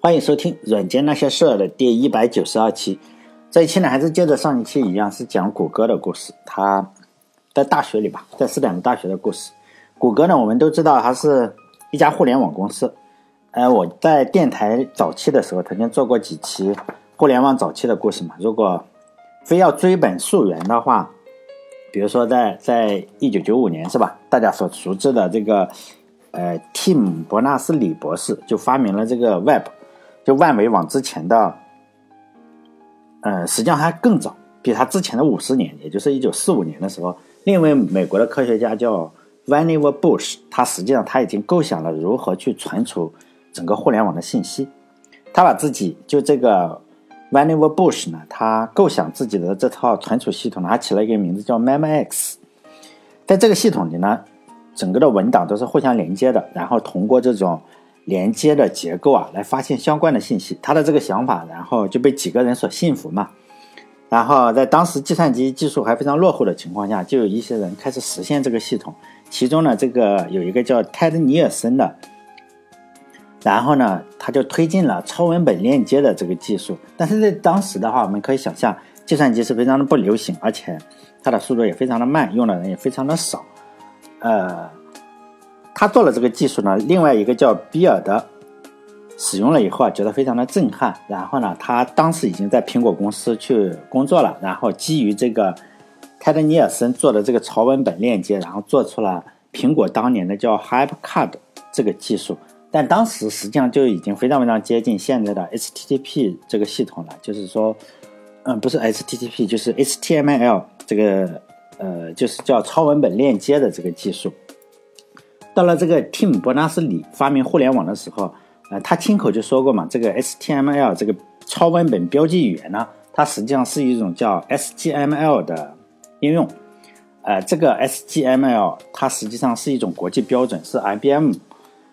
欢迎收听《软件那些事儿》的第一百九十二期。这一期呢，还是接着上一期一样，是讲谷歌的故事。他在大学里吧，在斯坦福大学的故事。谷歌呢，我们都知道，它是一家互联网公司。呃，我在电台早期的时候，曾经做过几期互联网早期的故事嘛。如果非要追本溯源的话，比如说在在一九九五年是吧？大家所熟知的这个呃，Tim 伯纳斯李博士就发明了这个 Web。就万维网之前的，呃，实际上还更早，比他之前的五十年，也就是一九四五年的时候，另一位美国的科学家叫 Vannevar Bush，他实际上他已经构想了如何去存储整个互联网的信息。他把自己就这个 Vannevar Bush 呢，他构想自己的这套存储系统呢，他起了一个名字叫 MemX。在这个系统里呢，整个的文档都是互相连接的，然后通过这种。连接的结构啊，来发现相关的信息。他的这个想法，然后就被几个人所信服嘛。然后在当时计算机技术还非常落后的情况下，就有一些人开始实现这个系统。其中呢，这个有一个叫泰德尼尔森的，然后呢，他就推进了超文本链接的这个技术。但是在当时的话，我们可以想象，计算机是非常的不流行，而且它的速度也非常的慢，用的人也非常的少。呃。他做了这个技术呢，另外一个叫比尔的使用了以后啊，觉得非常的震撼。然后呢，他当时已经在苹果公司去工作了。然后基于这个泰德尼尔森做的这个超文本链接，然后做出了苹果当年的叫 HyperCard 这个技术。但当时实际上就已经非常非常接近现在的 HTTP 这个系统了。就是说，嗯，不是 HTTP，就是 HTML 这个呃，就是叫超文本链接的这个技术。到了这个 Tim 伯纳斯里发明互联网的时候，呃，他亲口就说过嘛，这个 HTML 这个超文本标记语言呢，它实际上是一种叫 SGML 的应用。呃，这个 SGML 它实际上是一种国际标准，是 IBM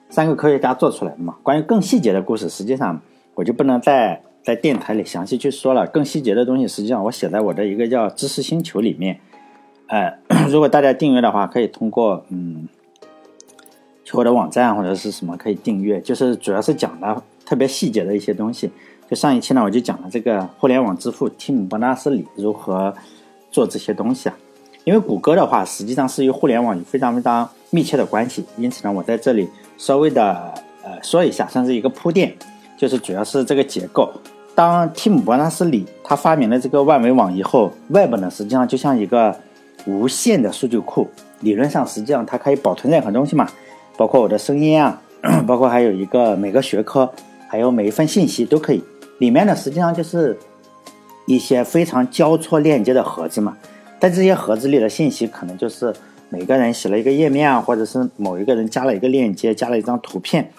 三个科学家做出来的嘛。关于更细节的故事，实际上我就不能在在电台里详细去说了。更细节的东西，实际上我写在我的一个叫知识星球里面。呃，如果大家订阅的话，可以通过嗯。我的网站或者是什么可以订阅，就是主要是讲的特别细节的一些东西。就上一期呢，我就讲了这个互联网之父蒂姆·伯纳斯里如何做这些东西啊。因为谷歌的话，实际上是与互联网有非常非常密切的关系，因此呢，我在这里稍微的呃说一下，算是一个铺垫，就是主要是这个结构。当蒂姆·伯纳斯里他发明了这个万维网以后，Web 呢实际上就像一个无限的数据库，理论上实际上它可以保存任何东西嘛。包括我的声音啊，包括还有一个每个学科，还有每一份信息都可以。里面呢，实际上就是一些非常交错链接的盒子嘛。在这些盒子里的信息，可能就是每个人写了一个页面啊，或者是某一个人加了一个链接，加了一张图片，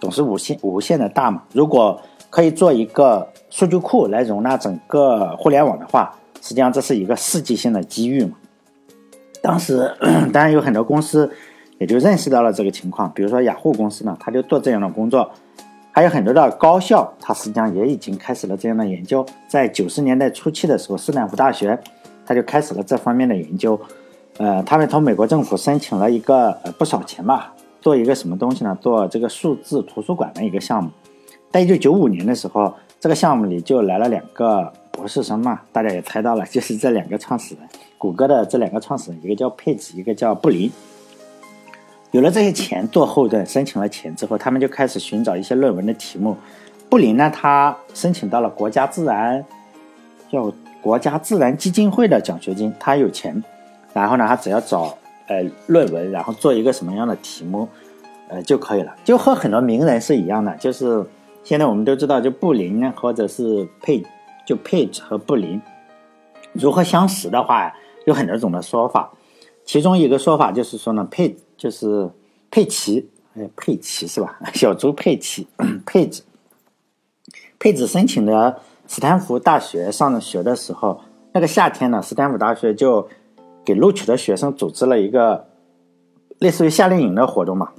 总是无限无限的大嘛。如果可以做一个数据库来容纳整个互联网的话，实际上这是一个世纪性的机遇嘛。当时 当然有很多公司。也就认识到了这个情况，比如说雅虎公司呢，他就做这样的工作，还有很多的高校，它实际上也已经开始了这样的研究。在九十年代初期的时候，斯坦福大学他就开始了这方面的研究。呃，他们从美国政府申请了一个呃不少钱吧，做一个什么东西呢？做这个数字图书馆的一个项目。在一九九五年的时候，这个项目里就来了两个博士生嘛，大家也猜到了，就是这两个创始人，谷歌的这两个创始人，一个叫佩吉，一个叫布林。有了这些钱做后盾，申请了钱之后，他们就开始寻找一些论文的题目。布林呢，他申请到了国家自然，叫国家自然基金会的奖学金，他有钱，然后呢，他只要找呃论文，然后做一个什么样的题目，呃就可以了。就和很多名人是一样的，就是现在我们都知道，就布林呢，或者是佩，就佩吉和布林如何相识的话，有很多种的说法。其中一个说法就是说呢，佩就是佩奇，哎，佩奇是吧？小猪佩奇，佩子，佩子申请的斯坦福大学上学的时候，那个夏天呢，斯坦福大学就给录取的学生组织了一个类似于夏令营的活动嘛。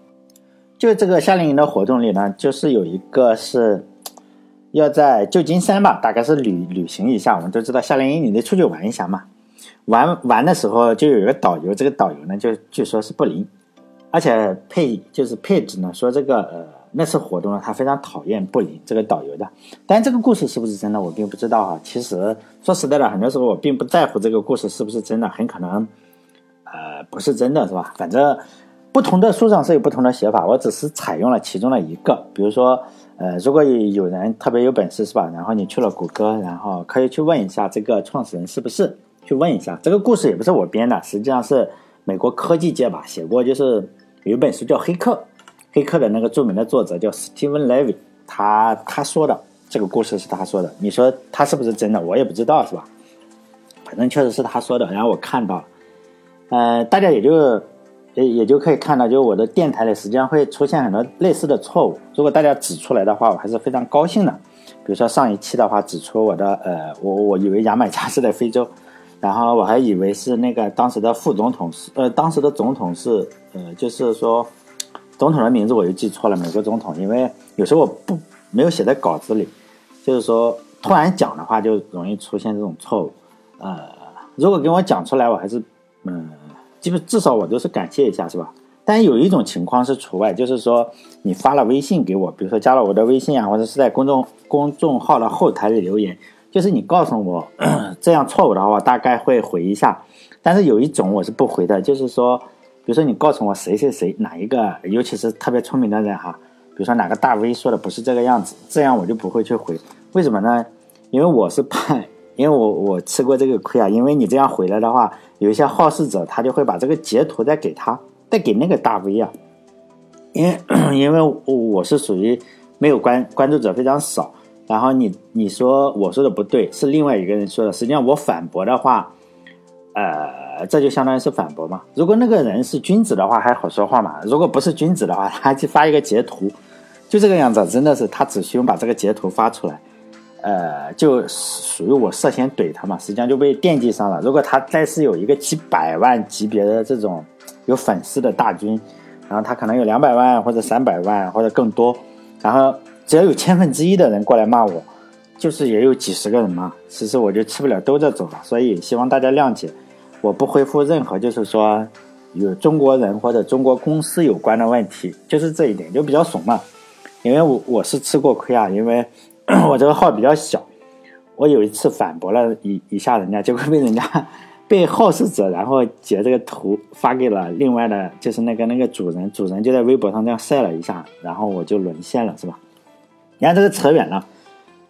就这个夏令营的活动里呢，就是有一个是要在旧金山吧，大概是旅旅行一下。我们都知道夏令营你得出去玩一下嘛。玩玩的时候就有一个导游，这个导游呢就据说是布林，而且配就是配置呢说这个呃那次活动呢，他非常讨厌布林这个导游的。但这个故事是不是真的，我并不知道哈。其实说实在的，很多时候我并不在乎这个故事是不是真的，很可能呃不是真的，是吧？反正不同的书上是有不同的写法，我只是采用了其中的一个。比如说，呃，如果有人特别有本事，是吧？然后你去了谷歌，然后可以去问一下这个创始人是不是，去问一下。这个故事也不是我编的，实际上是美国科技界吧写过，就是有一本书叫《黑客》。黑客的那个著名的作者叫 Steven Levy，他他说的这个故事是他说的，你说他是不是真的？我也不知道，是吧？反正确实是他说的，然后我看到了，呃，大家也就也也就可以看到，就我的电台里实际上会出现很多类似的错误，如果大家指出来的话，我还是非常高兴的。比如说上一期的话，指出我的呃，我我以为牙买加是在非洲，然后我还以为是那个当时的副总统是呃，当时的总统是呃，就是说。总统的名字我又记错了，美国总统，因为有时候我不没有写在稿子里，就是说突然讲的话就容易出现这种错误。呃，如果给我讲出来，我还是嗯，基本至少我都是感谢一下，是吧？但有一种情况是除外，就是说你发了微信给我，比如说加了我的微信啊，或者是在公众公众号的后台里留言，就是你告诉我 这样错误的话，我大概会回一下。但是有一种我是不回的，就是说。比如说，你告诉我谁谁谁哪一个，尤其是特别聪明的人哈，比如说哪个大 V 说的不是这个样子，这样我就不会去回。为什么呢？因为我是怕，因为我我吃过这个亏啊。因为你这样回来的话，有一些好事者他就会把这个截图再给他，再给那个大 V 啊。因为 因为我是属于没有关关注者非常少，然后你你说我说的不对，是另外一个人说的，实际上我反驳的话。呃，这就相当于是反驳嘛。如果那个人是君子的话，还好说话嘛。如果不是君子的话，他就发一个截图，就这个样子。真的是他只需要把这个截图发出来，呃，就属于我涉嫌怼他嘛。实际上就被惦记上了。如果他再是有一个几百万级别的这种有粉丝的大军，然后他可能有两百万或者三百万或者更多，然后只要有千分之一的人过来骂我，就是也有几十个人嘛。其实我就吃不了兜着走了。所以希望大家谅解。我不回复任何就是说与中国人或者中国公司有关的问题，就是这一点就比较怂嘛。因为我我是吃过亏啊，因为 我这个号比较小，我有一次反驳了一一下人家，结果被人家被好事者然后截这个图发给了另外的，就是那个那个主人，主人就在微博上这样晒了一下，然后我就沦陷了，是吧？你看这个扯远了，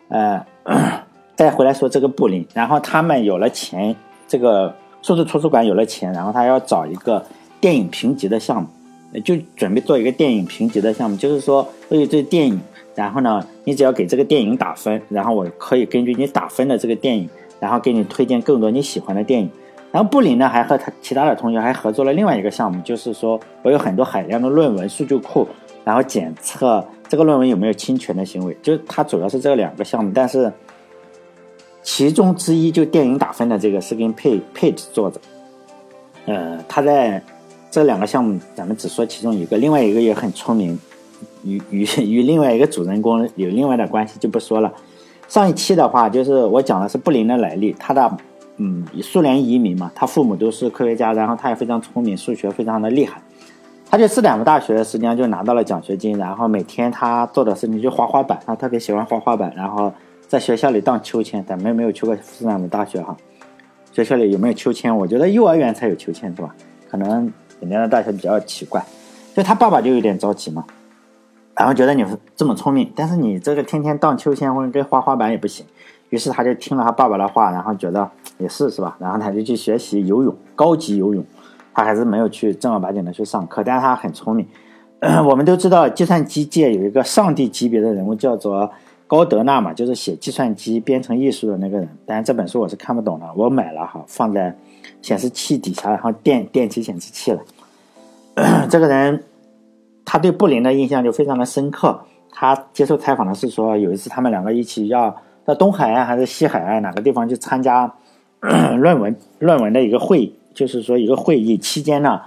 呃，再回来说这个布林，然后他们有了钱，这个。数字图书馆有了钱，然后他要找一个电影评级的项目，就准备做一个电影评级的项目。就是说，我有这电影，然后呢，你只要给这个电影打分，然后我可以根据你打分的这个电影，然后给你推荐更多你喜欢的电影。然后布林呢，还和他其他的同学还合作了另外一个项目，就是说我有很多海量的论文数据库，然后检测这个论文有没有侵权的行为。就是他主要是这两个项目，但是。其中之一就电影打分的这个是跟佩佩子做的，呃，他在这两个项目，咱们只说其中一个，另外一个也很聪明，与与与另外一个主人公有另外的关系就不说了。上一期的话，就是我讲的是布林的来历，他的嗯，苏联移民嘛，他父母都是科学家，然后他也非常聪明，数学非常的厉害，他就斯坦福大学实际上就拿到了奖学金，然后每天他做的事情就滑滑板，他特别喜欢滑滑板，然后。在学校里荡秋千，咱们没有去过斯坦福大学哈。学校里有没有秋千？我觉得幼儿园才有秋千是吧？可能人家的大学比较奇怪。就他爸爸就有点着急嘛，然后觉得你这么聪明，但是你这个天天荡秋千或者跟滑滑板也不行。于是他就听了他爸爸的话，然后觉得也是是吧？然后他就去学习游泳，高级游泳。他还是没有去正儿八经的去上课，但是他很聪明。我们都知道，计算机界有一个上帝级别的人物，叫做。高德纳嘛，就是写计算机编程艺术的那个人，但是这本书我是看不懂的，我买了哈，放在显示器底下，然后电电起显示器了。这个人他对布林的印象就非常的深刻。他接受采访的是说，有一次他们两个一起要到东海岸还是西海岸哪个地方去参加 论文论文的一个会议，就是说一个会议期间呢，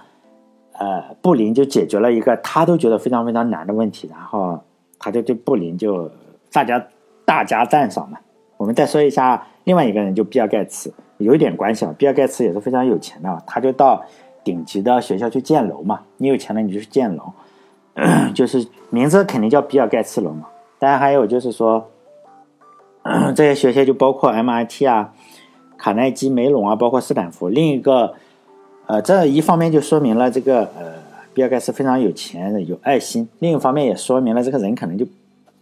呃，布林就解决了一个他都觉得非常非常难的问题，然后他就对布林就。大家大加赞赏嘛。我们再说一下另外一个人，就比尔盖茨，有一点关系啊。比尔盖茨也是非常有钱的，他就到顶级的学校去建楼嘛。你有钱了，你就去建楼。就是名字肯定叫比尔盖茨楼嘛。当然还有就是说，这些学校就包括 MIT 啊、卡耐基梅隆啊，包括斯坦福。另一个，呃，这一方面就说明了这个呃，比尔盖茨非常有钱、有爱心；另一方面也说明了这个人可能就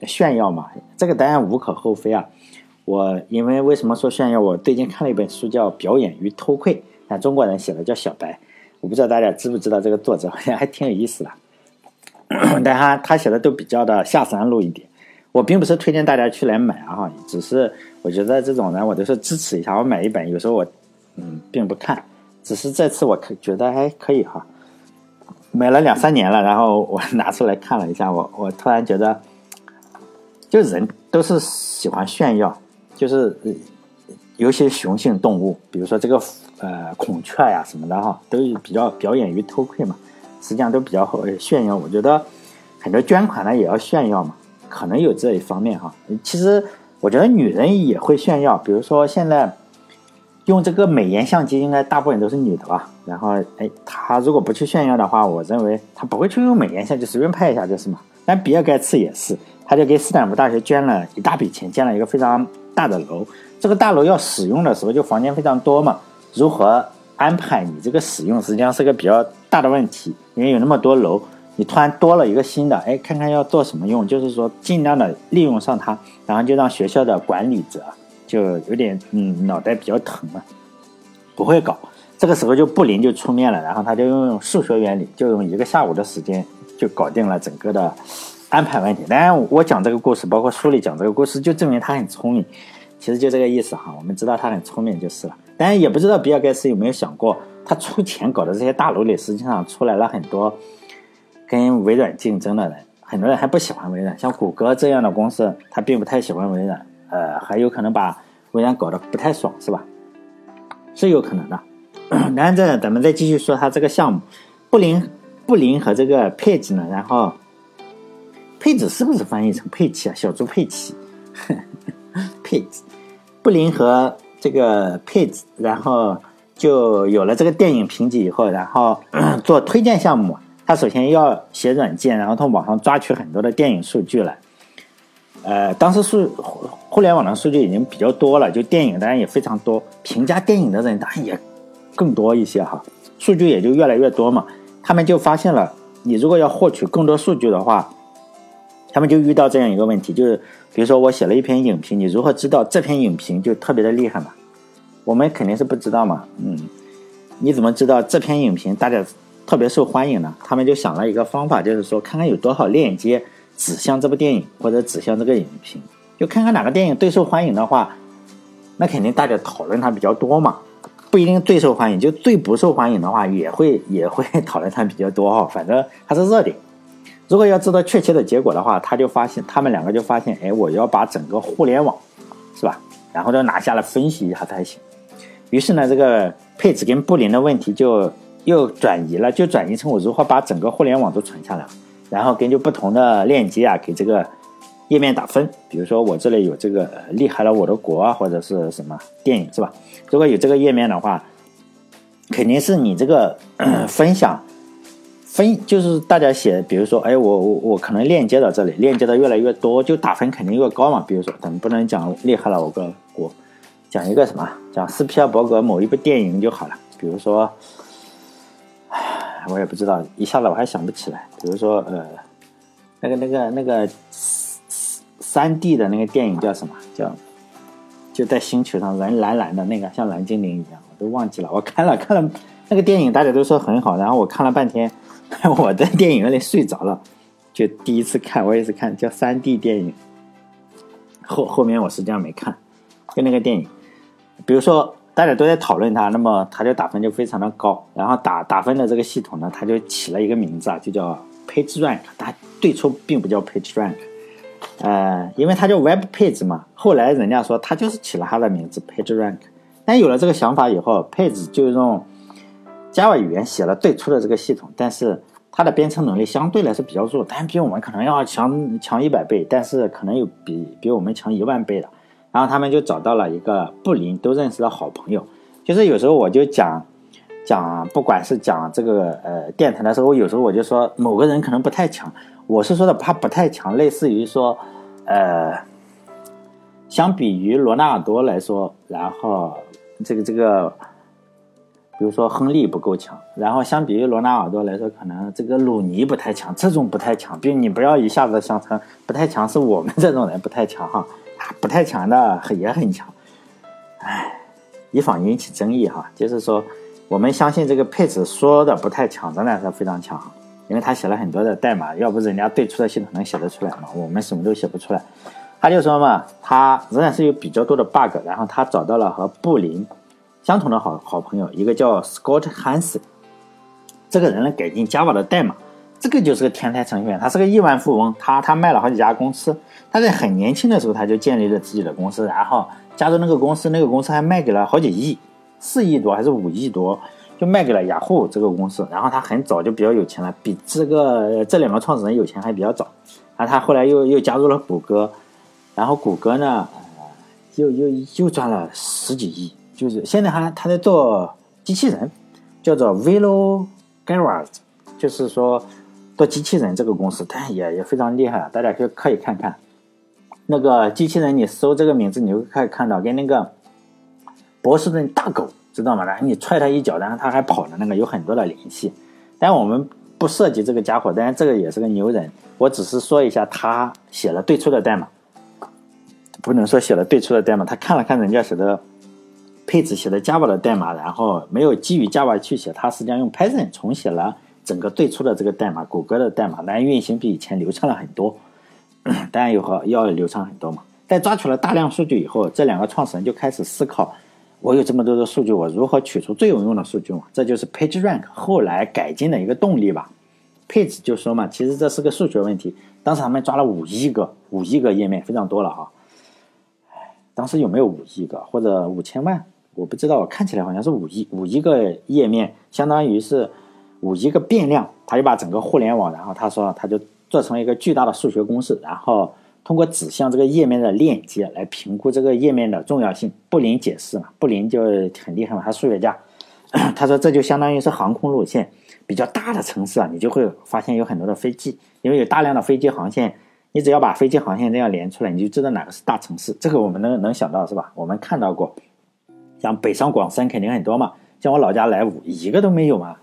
炫耀嘛。这个当然无可厚非啊。我因为为什么说炫耀？我最近看了一本书叫《表演与偷窥》，但中国人写的叫小白。我不知道大家知不知道这个作者，好像还挺有意思的。但他他写的都比较的下三路一点。我并不是推荐大家去来买啊，只是我觉得这种人我都是支持一下。我买一本，有时候我嗯并不看，只是这次我可觉得还可以哈。买了两三年了，然后我 拿出来看了一下，我我突然觉得，就人都是喜欢炫耀。就是有些雄性动物，比如说这个呃孔雀呀什么的哈，都比较表演于偷窥嘛，实际上都比较炫耀。我觉得很多捐款呢也要炫耀嘛，可能有这一方面哈。其实我觉得女人也会炫耀，比如说现在用这个美颜相机，应该大部分都是女的吧。然后哎，她如果不去炫耀的话，我认为她不会去用美颜相机，随便拍一下就是嘛。但比尔盖茨也是，他就给斯坦福大学捐了一大笔钱，建了一个非常。大的楼，这个大楼要使用的时候，就房间非常多嘛。如何安排你这个使用，实际上是个比较大的问题。因为有那么多楼，你突然多了一个新的，哎，看看要做什么用，就是说尽量的利用上它，然后就让学校的管理者就有点嗯脑袋比较疼了，不会搞。这个时候就布林就出面了，然后他就用数学原理，就用一个下午的时间就搞定了整个的。安排问题，当然我讲这个故事，包括书里讲这个故事，就证明他很聪明。其实就这个意思哈，我们知道他很聪明就是了。当然也不知道比尔盖茨有没有想过，他出钱搞的这些大楼里，实际上出来了很多跟微软竞争的人。很多人还不喜欢微软，像谷歌这样的公司，他并不太喜欢微软。呃，还有可能把微软搞得不太爽，是吧？是有可能的。然后这咱们再继续说他这个项目，布林布林和这个佩吉呢，然后。佩子是不是翻译成佩奇啊？小猪佩奇，佩子，布林和这个佩子，然后就有了这个电影评级以后，然后 做推荐项目。他首先要写软件，然后从网上抓取很多的电影数据来。呃，当时数互联网的数据已经比较多了，就电影当然也非常多，评价电影的人当然也更多一些哈，数据也就越来越多嘛。他们就发现了，你如果要获取更多数据的话，他们就遇到这样一个问题，就是比如说我写了一篇影评，你如何知道这篇影评就特别的厉害嘛？我们肯定是不知道嘛。嗯，你怎么知道这篇影评大家特别受欢迎呢？他们就想了一个方法，就是说看看有多少链接指向这部电影或者指向这个影评，就看看哪个电影最受欢迎的话，那肯定大家讨论它比较多嘛。不一定最受欢迎，就最不受欢迎的话也会 也会讨论它比较多哈。反正它是热点。如果要知道确切的结果的话，他就发现他们两个就发现，哎，我要把整个互联网，是吧？然后就拿下来分析一下才行。于是呢，这个佩子跟布林的问题就又转移了，就转移成我如何把整个互联网都传下来，然后根据不同的链接啊，给这个页面打分。比如说我这里有这个厉害了我的国啊，或者是什么电影，是吧？如果有这个页面的话，肯定是你这个 分享。分就是大家写，比如说，哎，我我我可能链接到这里，链接的越来越多，就打分肯定越高嘛。比如说，咱们不能讲厉害了，我个国讲一个什么，讲斯皮尔伯格某一部电影就好了。比如说，我也不知道，一下子我还想不起来。比如说，呃，那个那个那个三 D 的那个电影叫什么？叫就在星球上人蓝蓝的那个，像蓝精灵一样，我都忘记了。我看了看了那个电影，大家都说很好，然后我看了半天。我在电影院里睡着了，就第一次看，我也是看叫三 D 电影。后后面我实际上没看，就那个电影。比如说大家都在讨论它，那么它就打分就非常的高。然后打打分的这个系统呢，它就起了一个名字啊，就叫 PageRank。它最初并不叫 PageRank，呃，因为它叫 Web Page 嘛。后来人家说它就是起了它的名字 PageRank。但有了这个想法以后，Page 就用。Java 语言写了最初的这个系统，但是它的编程能力相对来说比较弱，但比我们可能要强强一百倍，但是可能有比比我们强一万倍的。然后他们就找到了一个布林都认识的好朋友，就是有时候我就讲，讲不管是讲这个呃电台的时候，有时候我就说某个人可能不太强，我是说的他不太强，类似于说呃，相比于罗纳尔多来说，然后这个这个。比如说亨利不够强，然后相比于罗纳尔多来说，可能这个鲁尼不太强，这种不太强，并你不要一下子想成不太强，是我们这种人不太强哈，不太强的也很强，唉，以防引起争议哈，就是说我们相信这个配置说的不太强，仍然是非常强，因为他写了很多的代码，要不人家对出的系统能写得出来吗？我们什么都写不出来，他就说嘛，他仍然是有比较多的 bug，然后他找到了和布林。相同的好好朋友，一个叫 Scott Hansen，这个人呢改进 Java 的代码，这个就是个天才程序员，他是个亿万富翁，他他卖了好几家公司，他在很年轻的时候他就建立了自己的公司，然后加入那个公司，那个公司还卖给了好几亿，四亿多还是五亿多，就卖给了雅虎这个公司，然后他很早就比较有钱了，比这个这两个创始人有钱还比较早，啊，他后来又又加入了谷歌，然后谷歌呢，又又又赚了十几亿。就是现在他他在做机器人，叫做 Velo Garage，就是说做机器人这个公司，但也也非常厉害，大家可以可以看看那个机器人，你搜这个名字，你就可以看到跟那个波士顿大狗知道吗？然后你踹它一脚，然后它还跑的那个有很多的联系。但我们不涉及这个家伙，但是这个也是个牛人。我只是说一下他写了最初的代码，不能说写了最初的代码，他看了看人家写的。配置写的 Java 的代码，然后没有基于 Java 去写，他实际上用 Python 重写了整个最初的这个代码，谷歌的代码，但运行比以前流畅了很多。当然有和要流畅很多嘛。在抓取了大量数据以后，这两个创始人就开始思考：我有这么多的数据，我如何取出最有用的数据嘛？这就是 PageRank 后来改进的一个动力吧。配置就说嘛，其实这是个数学问题。当时他们抓了五亿个，五亿个页面，非常多了哈。当时有没有五亿个或者五千万？我不知道，看起来好像是五亿五亿个页面，相当于是五一个变量。他就把整个互联网，然后他说他就做成了一个巨大的数学公式，然后通过指向这个页面的链接来评估这个页面的重要性。布林解释嘛，布林就很厉害嘛，他数学家。他说这就相当于是航空路线，比较大的城市啊，你就会发现有很多的飞机，因为有大量的飞机航线，你只要把飞机航线这样连出来，你就知道哪个是大城市。这个我们能能想到是吧？我们看到过。像北上广深肯定很多嘛，像我老家莱芜一个都没有嘛，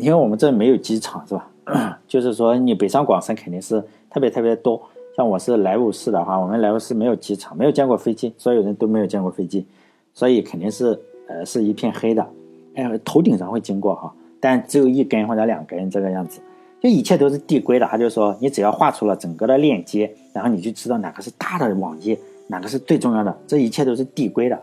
因为我们这没有机场是吧？就是说你北上广深肯定是特别特别多。像我是莱芜市的话，我们莱芜市没有机场，没有见过飞机，所有人都没有见过飞机，所以肯定是呃是一片黑的。哎，头顶上会经过哈，但只有一根或者两根这个样子，就一切都是递归的。他就说你只要画出了整个的链接，然后你就知道哪个是大的网页，哪个是最重要的，这一切都是递归的。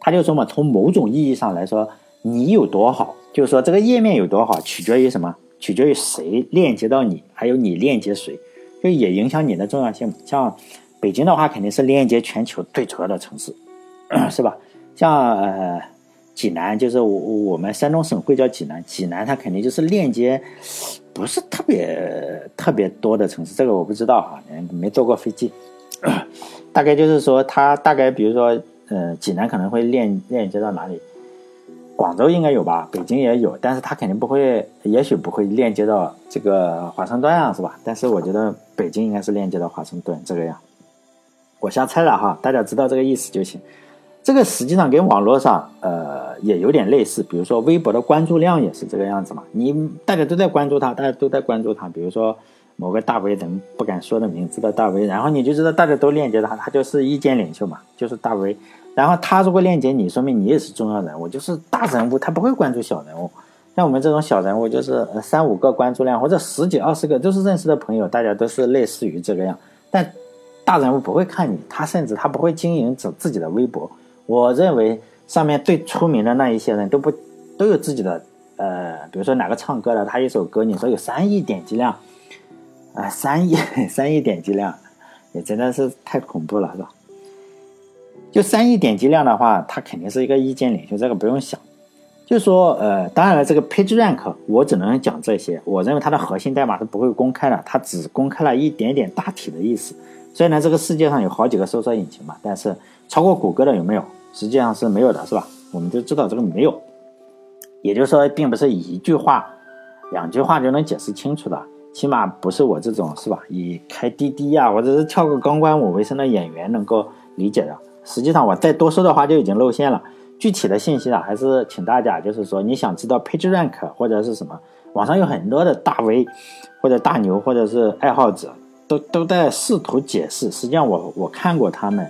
他就说嘛，从某种意义上来说，你有多好，就是说这个页面有多好，取决于什么？取决于谁链接到你，还有你链接谁，就也影响你的重要性。像北京的话，肯定是链接全球最主要的城市，是吧？像呃济南，就是我我们山东省会叫济南，济南它肯定就是链接不是特别特别多的城市，这个我不知道哈，没坐过飞机，大概就是说它大概比如说。呃，济南可能会链链接到哪里？广州应该有吧，北京也有，但是它肯定不会，也许不会链接到这个华盛顿啊，是吧？但是我觉得北京应该是链接到华盛顿这个样。我瞎猜了哈，大家知道这个意思就行。这个实际上跟网络上呃也有点类似，比如说微博的关注量也是这个样子嘛，你大家都在关注它，大家都在关注它，比如说。某个大 V 人不敢说的名字的大 V，然后你就知道大家都链接他，他就是意见领袖嘛，就是大 V。然后他如果链接你，说明你也是重要人物，就是大人物，他不会关注小人物。像我们这种小人物，就是三五个关注量或者十几二十个都是认识的朋友，大家都是类似于这个样。但大人物不会看你，他甚至他不会经营自自己的微博。我认为上面最出名的那一些人都不都有自己的呃，比如说哪个唱歌的，他一首歌你说有三亿点击量。啊，三亿 三亿点击量，也真的是太恐怖了，是吧？就三亿点击量的话，他肯定是一个意见领袖，这个不用想。就说，呃，当然了，这个 PageRank 我只能讲这些。我认为它的核心代码是不会公开的，它只公开了一点点大体的意思。虽然这个世界上有好几个搜索引擎嘛，但是超过谷歌的有没有？实际上是没有的，是吧？我们都知道这个没有。也就是说，并不是一句话、两句话就能解释清楚的，起码不是我这种是吧？以开滴滴呀，或者是跳个钢管舞为生的演员能够理解的。实际上，我再多说的话就已经露馅了。具体的信息啊，还是请大家就是说，你想知道 PageRank 或者是什么，网上有很多的大 V 或者大牛或者是爱好者，都都在试图解释。实际上，我我看过他们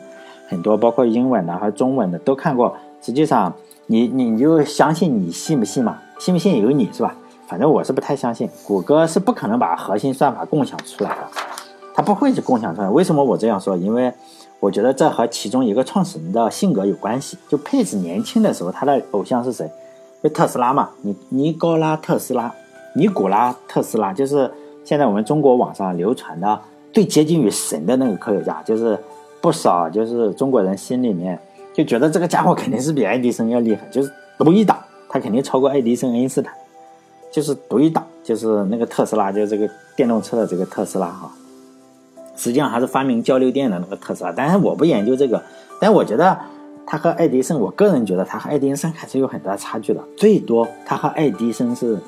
很多，包括英文的和中文的都看过。实际上，你你就相信你信不信嘛？信不信由你是吧？反正我是不太相信，谷歌是不可能把核心算法共享出来的，它不会去共享出来。为什么我这样说？因为我觉得这和其中一个创始人的性格有关系。就佩子年轻的时候，他的偶像是谁？就特斯拉嘛，尼尼高拉特斯拉，尼古拉特斯拉，就是现在我们中国网上流传的最接近于神的那个科学家，就是不少就是中国人心里面就觉得这个家伙肯定是比爱迪生要厉害，就是独一档，他肯定超过爱迪生、爱因斯坦，就是独一档，就是那个特斯拉，就是这个电动车的这个特斯拉哈。实际上还是发明交流电的那个特斯拉，但是我不研究这个，但我觉得他和爱迪生，我个人觉得他和爱迪生还是有很大差距的，最多他和爱迪生是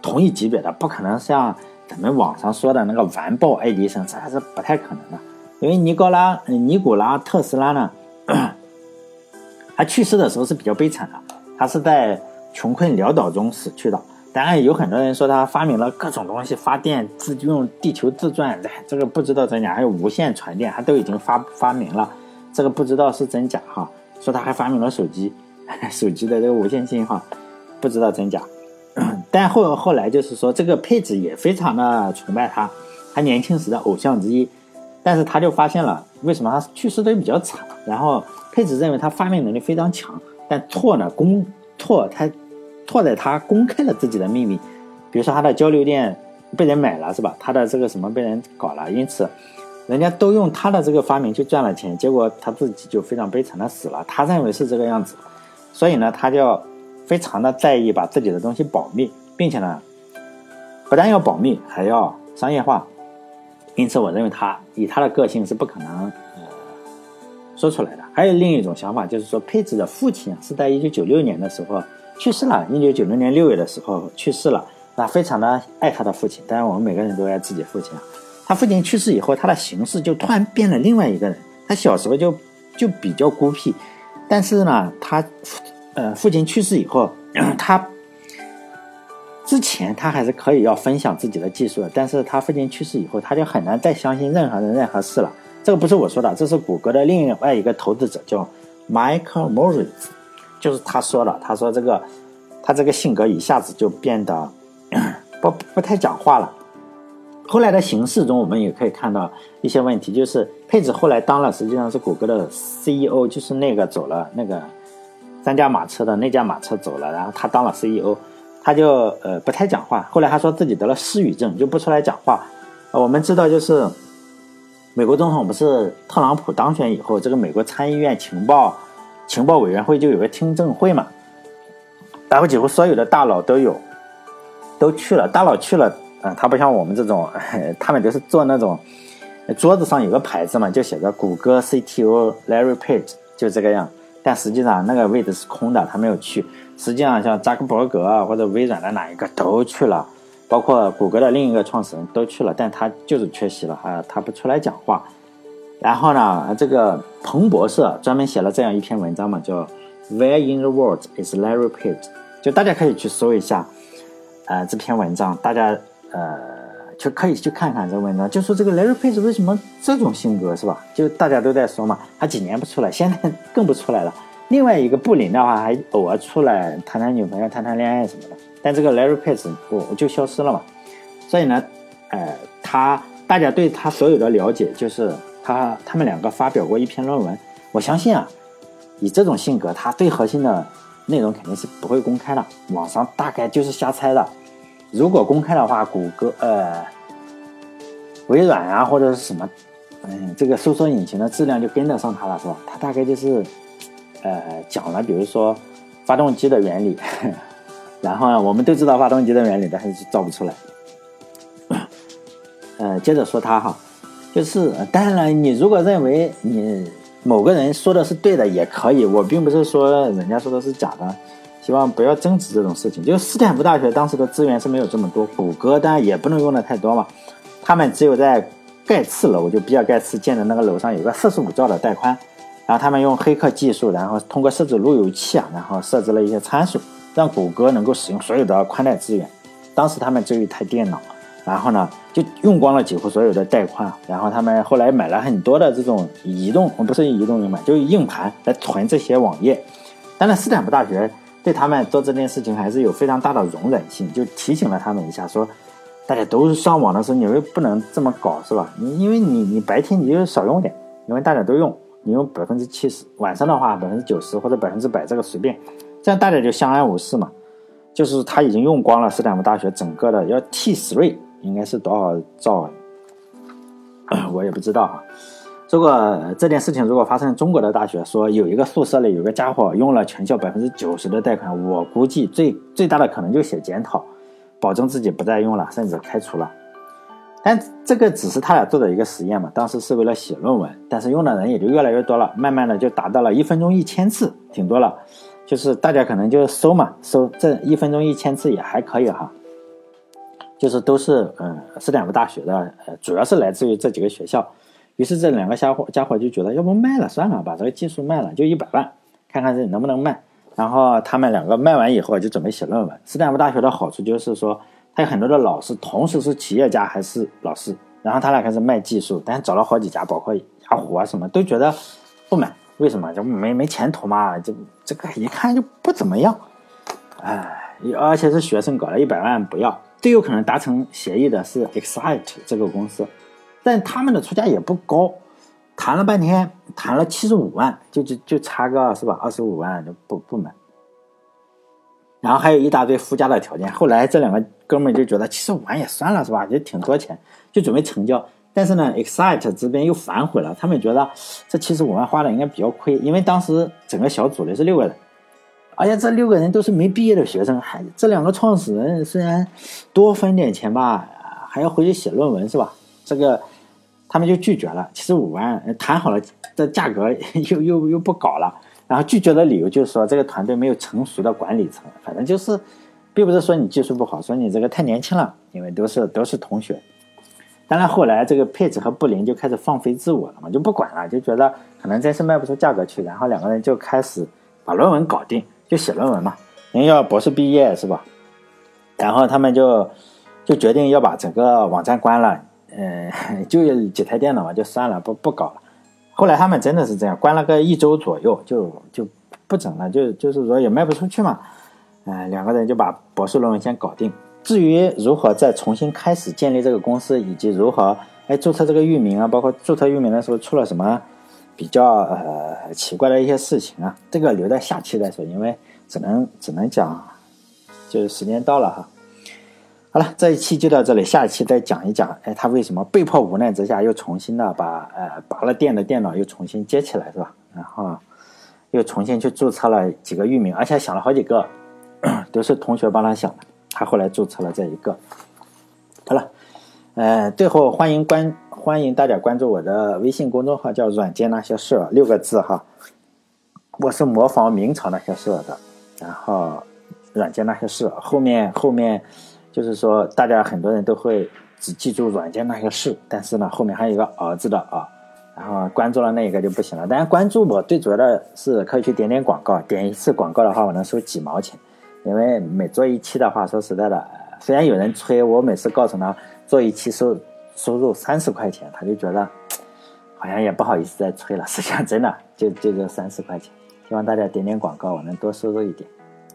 同一级别的，不可能像咱们网上说的那个完爆爱迪生，这还是不太可能的。因为尼古拉尼古拉特斯拉呢，他去世的时候是比较悲惨的，他是在穷困潦倒中死去的。当然有很多人说他发明了各种东西，发电自用地球自转，这个不知道真假。还有无线传电，他都已经发发明了，这个不知道是真假哈。说他还发明了手机，手机的这个无线信号，不知道真假。但后后来就是说，这个佩子也非常的崇拜他，他年轻时的偶像之一。但是他就发现了，为什么他去世的比较惨？然后佩子认为他发明能力非常强，但错呢，公错他。错在他公开了自己的秘密，比如说他的交流电被人买了，是吧？他的这个什么被人搞了，因此人家都用他的这个发明去赚了钱，结果他自己就非常悲惨的死了。他认为是这个样子，所以呢，他就非常的在意把自己的东西保密，并且呢，不但要保密，还要商业化。因此，我认为他以他的个性是不可能呃说出来的。还有另一种想法，就是说佩子的父亲是在一九九六年的时候。去世了，一九九六年六月的时候去世了。那非常的爱他的父亲，当然我们每个人都爱自己父亲啊。他父亲去世以后，他的形式就突然变了另外一个人。他小时候就就比较孤僻，但是呢，他呃父亲去世以后，他之前他还是可以要分享自己的技术的，但是他父亲去世以后，他就很难再相信任何人任何事了。这个不是我说的，这是谷歌的另外一个投资者叫 Michael Moritz。就是他说了，他说这个，他这个性格一下子就变得 不不太讲话了。后来的形式中，我们也可以看到一些问题，就是佩子后来当了实际上是谷歌的 CEO，就是那个走了那个三驾马车的那架马车走了，然后他当了 CEO，他就呃不太讲话。后来他说自己得了失语症，就不出来讲话。我们知道，就是美国总统不是特朗普当选以后，这个美国参议院情报。情报委员会就有个听证会嘛，然后几乎所有的大佬都有，都去了。大佬去了，嗯，他不像我们这种，他们都是做那种桌子上有个牌子嘛，就写着谷歌 CTO Larry Page，就这个样。但实际上那个位置是空的，他没有去。实际上像扎克伯格啊或者微软的哪一个都去了，包括谷歌的另一个创始人都去了，但他就是缺席了啊，他不出来讲话。然后呢，这个彭博社专门写了这样一篇文章嘛，叫 "Where in the world is Larry Page"，就大家可以去搜一下，呃，这篇文章，大家呃就可以去看看这文章，就说这个 Larry Page 为什么这种性格是吧？就大家都在说嘛，他几年不出来，现在更不出来了。另外一个布林的话，还偶尔出来谈谈女朋友、谈谈恋爱什么的，但这个 Larry Page 我我就消失了嘛。所以呢，呃，他大家对他所有的了解就是。他他们两个发表过一篇论文，我相信啊，以这种性格，他最核心的内容肯定是不会公开的，网上大概就是瞎猜的。如果公开的话，谷歌呃，微软啊或者是什么，嗯，这个搜索引擎的质量就跟得上他了，是吧？他大概就是呃讲了，比如说发动机的原理，然后呢，我们都知道发动机的原理，但是造不出来。呃，接着说他哈。就是，当然了，你如果认为你某个人说的是对的，也可以。我并不是说人家说的是假的，希望不要争执这种事情。就斯坦福大学当时的资源是没有这么多，谷歌当然也不能用的太多嘛。他们只有在盖茨楼，就比尔盖茨建的那个楼上有个四十五兆的带宽，然后他们用黑客技术，然后通过设置路由器啊，然后设置了一些参数，让谷歌能够使用所有的宽带资源。当时他们只有一台电脑，然后呢就用光了几乎所有的带宽，然后他们后来买了很多的这种移动，不是移动硬盘，就是硬盘来存这些网页。当然，斯坦福大学。对他们做这件事情还是有非常大的容忍性，就提醒了他们一下，说大家都上网的时候，你们不能这么搞，是吧？你因为你你白天你就少用点，因为大家都用，你用百分之七十，晚上的话百分之九十或者百分之百，这个随便，这样大家就相安无事嘛。就是他已经用光了斯坦福大学整个的要 T three 应该是多少兆，我也不知道啊。如果这件事情如果发生中国的大学，说有一个宿舍里有个家伙用了全校百分之九十的贷款，我估计最最大的可能就写检讨，保证自己不再用了，甚至开除了。但这个只是他俩做的一个实验嘛，当时是为了写论文，但是用的人也就越来越多了，慢慢的就达到了一分钟一千次，挺多了。就是大家可能就搜嘛，搜这一分钟一千次也还可以哈。就是都是嗯斯坦福大学的，呃，主要是来自于这几个学校。于是这两个家伙家伙就觉得，要不卖了算了，把这个技术卖了，就一百万，看看这能不能卖。然后他们两个卖完以后，就准备写论文。斯坦福大学的好处就是说，他有很多的老师，同时是企业家还是老师。然后他俩开始卖技术，但是找了好几家，包括雅虎啊什么，都觉得不买。为什么？就没没前途嘛？就这个一看就不怎么样。哎，而且是学生搞了一百万不要。最有可能达成协议的是 Excite 这个公司。但他们的出价也不高，谈了半天，谈了七十五万，就就就差个是吧？二十五万就不不买。然后还有一大堆附加的条件。后来这两个哥们就觉得七十五万也算了是吧？也挺多钱，就准备成交。但是呢，Excite 这边又反悔了，他们觉得这七十五万花的应该比较亏，因为当时整个小组里是六个人，而且这六个人都是没毕业的学生，还这两个创始人虽然多分点钱吧，还要回去写论文是吧？这个。他们就拒绝了，七十五万谈好了，这价格又又又不搞了。然后拒绝的理由就是说这个团队没有成熟的管理层，反正就是，并不是说你技术不好，说你这个太年轻了，因为都是都是同学。当然后来这个佩子和布林就开始放飞自我了嘛，就不管了，就觉得可能真是卖不出价格去，然后两个人就开始把论文搞定，就写论文嘛，人要博士毕业是吧？然后他们就就决定要把整个网站关了。嗯，就几台电脑嘛，就算了，不不搞了。后来他们真的是这样，关了个一周左右，就就不整了，就就是说也卖不出去嘛。嗯，两个人就把博士论文先搞定。至于如何再重新开始建立这个公司，以及如何哎注册这个域名啊，包括注册域名的时候出了什么比较呃奇怪的一些事情啊，这个留在下期再说，因为只能只能讲，就是时间到了哈。好了，这一期就到这里，下一期再讲一讲，哎，他为什么被迫无奈之下又重新的把呃拔了电的电脑又重新接起来，是吧？然后又重新去注册了几个域名，而且想了好几个，都是同学帮他想的，他后来注册了这一个。好了，呃，最后欢迎关欢迎大家关注我的微信公众号，叫“软件那些事”六个字哈。我是模仿明朝那些事的，然后软件那些事后面后面。就是说，大家很多人都会只记住软件那些事，但是呢，后面还有一个儿子的啊，然后关注了那一个就不行了。当然，关注我最主要的是可以去点点广告，点一次广告的话，我能收几毛钱。因为每做一期的话，说实在的，虽然有人催我，每次告诉他做一期收收入三十块钱，他就觉得好像也不好意思再催了。实际上，真的就就这三十块钱。希望大家点点广告，我能多收入一点。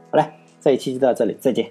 好嘞，这一期就到这里，再见。